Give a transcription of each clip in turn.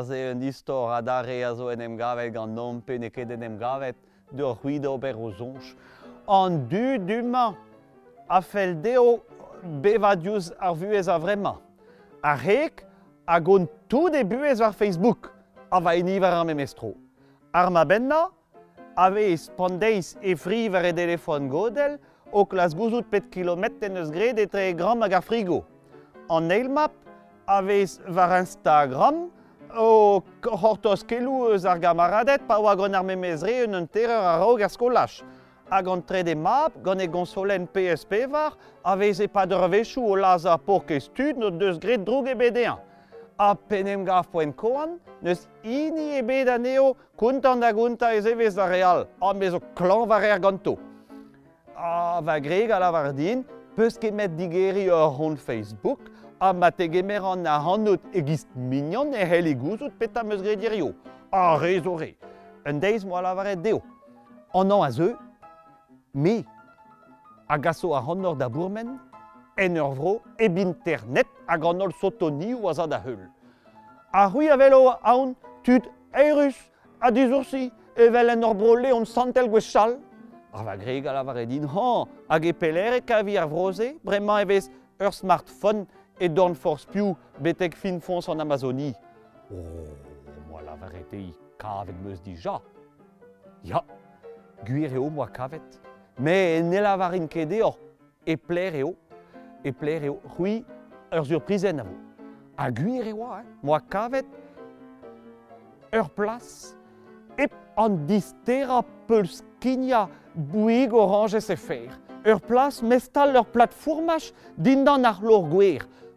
a-se un istor a dare a zo en em gavet gant nompe ne ket en em gavet d'ur c'huid ober o zonj. An du duma a fel deo bevadiouz ar vuez a vrema. A rek a gont tout e buez war Facebook a va enivar ar memestro. Ar ma benna a vez pandeiz e friver e telefon godel o klas gouzout pet kilomet en eus gred e tre gram hag ar frigo. An eilmap a vez war Instagram o hortos kelou eus ar gamaradet pa oa gant ar memezre un an terreur a raog ar skolach. Hag an tre de map, gant e gonsolen PSP var, a veze pa dervezhou o laza por ket stud no deus gret droug e bedean. A penem gaf poen koan, neus ini e bed aneo kuntan da gunta ez evez da real, a mezo klan var er ganto. A va greg a lavar din, peus ket met digeri ur hon Facebook, a ma an a hanout egist mignon e heli gouzout peta meus gredirio. A re zo re. Un deiz moa lavaret deo. An an a zeu, me a gaso a hanor da bourmen, en ur vro e binternet hag an ol sotoni ou zad a heul. A hui a velo aon tud eirus a dizoursi evel en ur brole on santel gwez chal. Ar va greg a lavaret din han hag e pelere kavi ar vroze bremañ evez ur smartphone et Dorn Force Più, betek fin fons en Amazonie. Oh, moi la vérité, kavet meus déjà. Ja, guireo moi kavet, mais ne la varin kedeor, et plereo, et plereo, hui, ur surprise hein, en avo. A guireo, hein, moi kavet, ur place, et an distera puls kinia, buig orange se fer. Ur place mestal leur plateformach din dan ar lor guer.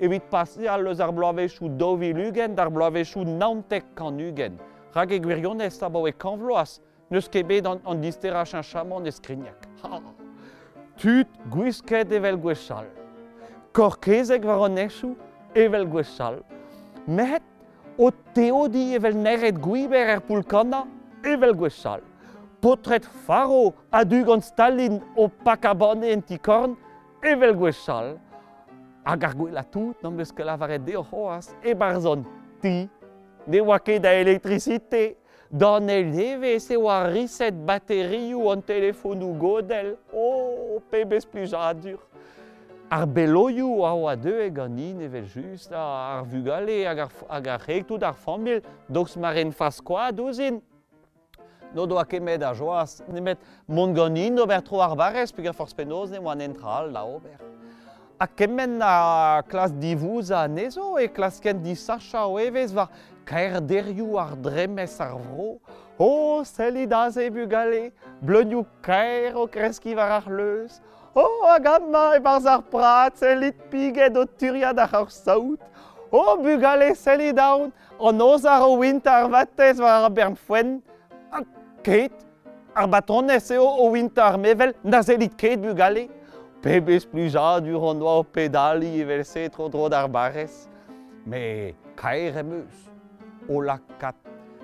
evit pase al eus ar bloavezhou dovi lugen d'ar bloavezhou naontek kan ugen. Rag e gwirionez abao e kanvloaz, neus ket bet an, an disterach an chamon e skriniak. Ha! Tut gwisket evel gwechal. Korkezek var an echou evel gwechal. Met o teodi evel neret gwiber er pulkana evel gwechal. Potret faro adug an Stalin o pakabane en tikorn evel gwechal. a gargouille tout, non, parce que la varette hoas oh, oh, et barzon ti, ne wake d'électricité, dans les se wa reset batterie ou un téléphone ou godel, oh, pebes plus dur. Ar beloioù a oa deu e ganin evel just ar vugale hag ar rektout ar famil, doks mar en faskoa dozin. No doa kemet a joas, nemet mont ganin ober tro ar barez, peg a forspenoz ne oan entral da ober. a kemen a klas divouz a nezo e klas ken di sacha o evez war kaerderioù ar dremes ar vro. O, oh, seli da ze bugale, bleunioù kaer o kreski war ar leuz. O, oh, a gamma e barz ar prat, selit piget o turiad ar ar saout. O, oh, bugale seli daoun, an oz ar o wint ar vatez war ar bern fwen. A ket, ar batonez eo o wint ar mevel, na selit ket bugale. Pebes pluja durando pedali verset tro d'arbares, mais caeremus, o lacat,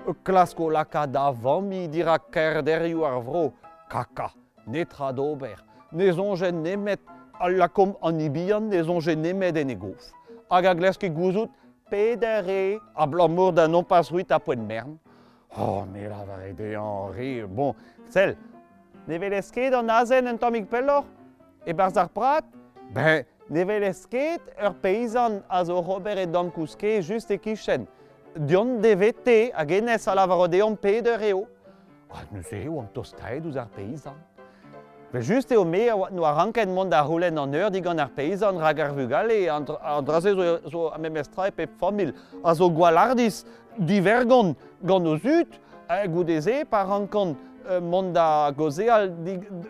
euh, clasco lacat d'avant mi dira ker deriu ar vro, caca, netra d'ober, nezon je nemet, alla com anibian nezon je nemet en egof, hag a gleske gouzout, pedere, a blamour da non pas ruit a poen mern. Oh, mais la va aider Henri, bon, celle, ne veleske d'an azen en tomik pelor, E barz ar prat, ben, develez ket ur peizan a zo Robert e Don Kouske just e kichen. Dion devete a genez a lavaro deon peder eo. Ah, neus eo an tostaet ouz ar peizan. Ve just eo me no a ranken mont a roulen an eur digan ar peizan rag ar vugale an draze zo, zo a memestra e pep famil. A zo gwalardis divergon gant o zut, a goudeze par rankant mont da gozeal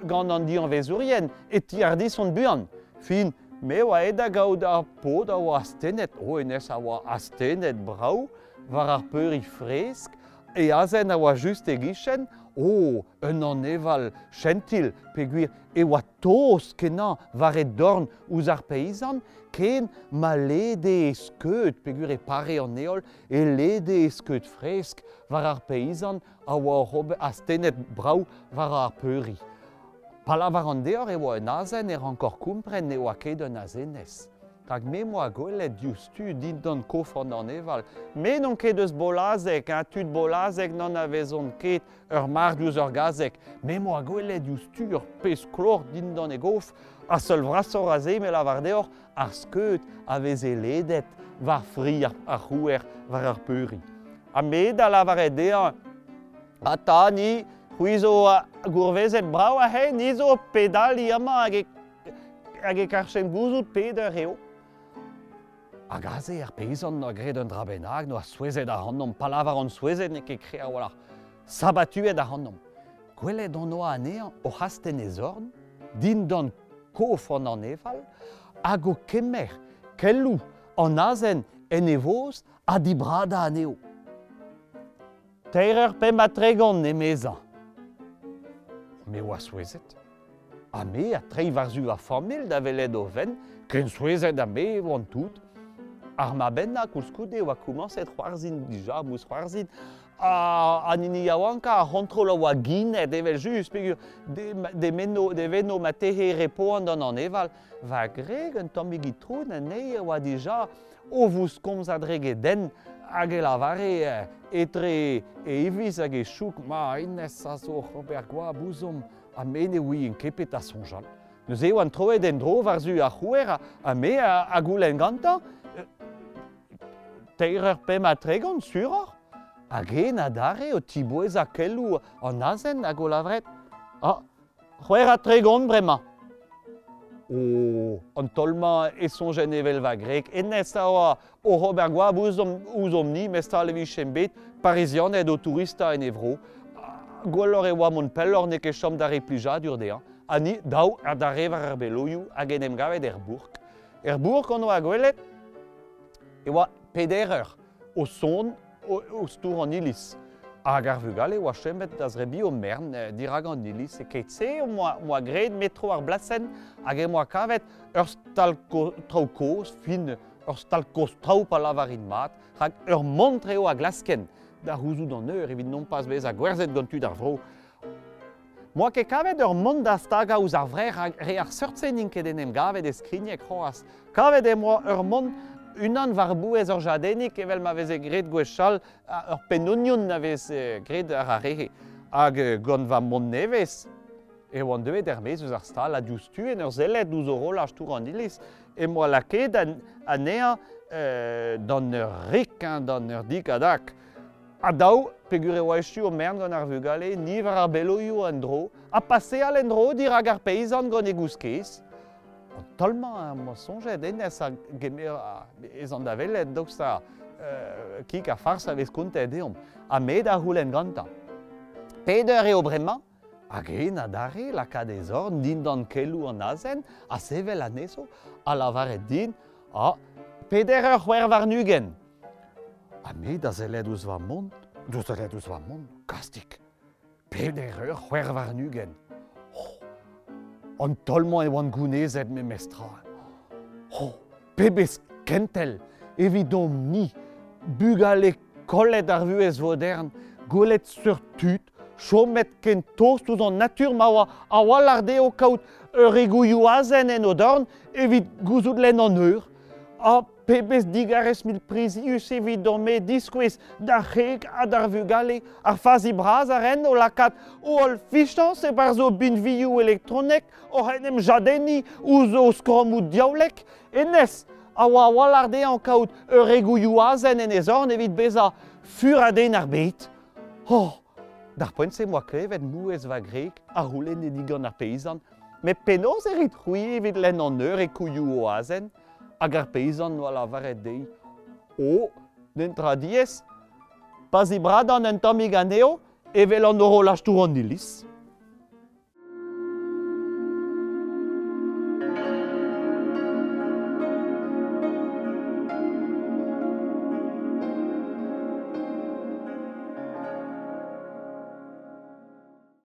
gant an dian vezurien, et ti ar son buan. Fin, me oa eda gaud ar pod a oa astenet, o oh, enes a oa astenet brau, war ar peuri fresk, e azen a oa just e gichen, o, oh, un an eval chentil peguir e oa tos kenan var e dorn ouz ar peizan, ken ma lede e skeut peguir e pare an eol, e lede e skeut fresk var ar peizan a oa robe a stenet brau var ar peuri. Palavar an deor e oa un azen er ankor kumpren e oa ket un azenez. Hag memoa a gwelet diouz tu dit d'an kofor d'an eval. Me non ket eus bolazek, hein, tud bolazek non a vezon ket ur mar diouz ur gazek. Memoa a gwelet diouz tu ur pez klor dit d'an e gof, a seul vrasor a zemel a var deor, ar skeut a veze ledet var fri ar, ar c'houer var ar peuri. A me da la var e dea, a ta ni, c'hwizo a gourvezet brau a he, nizo pedal i ama hag e, hag e karchen gouzout peder eo. Hag a ze er pezon no gred un drabenag no a souezet a hannom, palavar an souezet ne ket krea wala. Sabatuet a hannom. Gwelet an oa anean o hasten ez orn, din dan kof an an eval, hag o kemer, kellou, an azen en evoz a dibrada aneo. Teir ur pe matregon ne mezan. Me oa souezet. A me a treivarzu a formel da velet o ven, ken souezet a me oan tout. ar mabenna koulskoude oa koumanset c'hoarzin dija mous c'hoarzin a, a nini yaouanka a rentrol oa ginet evel just pegur de, de, meno, de veno ma tehe repoan dan an eval va greg un tammig i troun en eie oa dija o vous komz adrege den hag e lavare etre e ivis hag e chouk ma ines a zo c'hober gwa bouzom a mene oui en kepet a sonjal. Neus eo an troet en dro war zu a c'houer a me a, a goulen gantan teir pe ma tregon suror. Hag en dare o tibouez a kellou an azen hag o lavret. Ah, c'hwer a tregon brema. O, an tolma e son evel va grek, en ez a oa o Robert bouzom ouzom ni, mez ta levi chembet, parizianet o tourista en evro, gwellor e oa mon pellor ne ket chom dare plija dur dea, ani daou a dare var ar beloioù hag en em gavet er bourg. Er bourg an oa gwelet, e oa pederer o son o, o stour an ilis. Hag ar vugal e oa chemet da zrebi o mern eh, dirag an ilis E ket se moa, moa gred metro ar blasen hag e moa kavet ur stalko traukoz fin ur stalkoz trau pa lavarin mat hag ur montreo a glasken da houzout an eur evit non pas bez a gwerzet gantud ar vro. Moa ket kavet ur mont da staga ouz ar vrer re ar seurtsenin ket enem gavet e skriniek c'hoaz. Kavet e moa ur mont unan war bouez ur jadenik evel ma veze gred gwez chal ur penonion na vez gred ar arehe. Hag gant va mont nevez, e oan devet er mez eus ar stal a diouz tuen ur zelet ouz oro laj an iliz. E moa laket an, anea euh, dan ur rik, dan ur dik adak. A daou, pegure oa echu o mern gant ar vugale, nivar ar beloioù an dro, a pase al en dro dir hag ar peizan gant e. Tolman em eus soñjet, enez a gemer ez an da velet, dok sa euh, kik a farsa vez kontet eom, a med a houlen ganta. Peder eo bremañ, a gen a dare lakad ez or, din dan kelou an azen, a sevel a neso, a lavaret din, a peder ur c'hwer var nugen. A med a zeled ouz va mont, d'ouz zeled ouz va mont, kastik. Peder ur c'hwer var nugen. an tolmañ e oan gounezet me mestra. Ho, pebez kentel, evidom ni, bugal e kollet ar vuez vodern, golet sur tut, chomet ken tost ouz an natur maoa a wallardeo kaout ur e en o dorn, evit gouzout len an eur, a pebez digarez mil prizius evit dorme disquis da c'heg a dar vugale ar fazi braz ar ren o lakat. O ol fichtan se par zo viu elektronek o renem jadeni ou zo skromou diaolek. Enez a oa walarde an kaout ur egouiou azen en ezorn evit beza furaden ar bet. Oh, dar poent se moa klevet mouez va grek a roulen e digan ar peizan, me penoz erit c'houi evit len an eur e o azen, hag ar peizan no la varet dei. O, dentra diez, pas e bradan en tamig aneo, evel an oro lastouran ilis.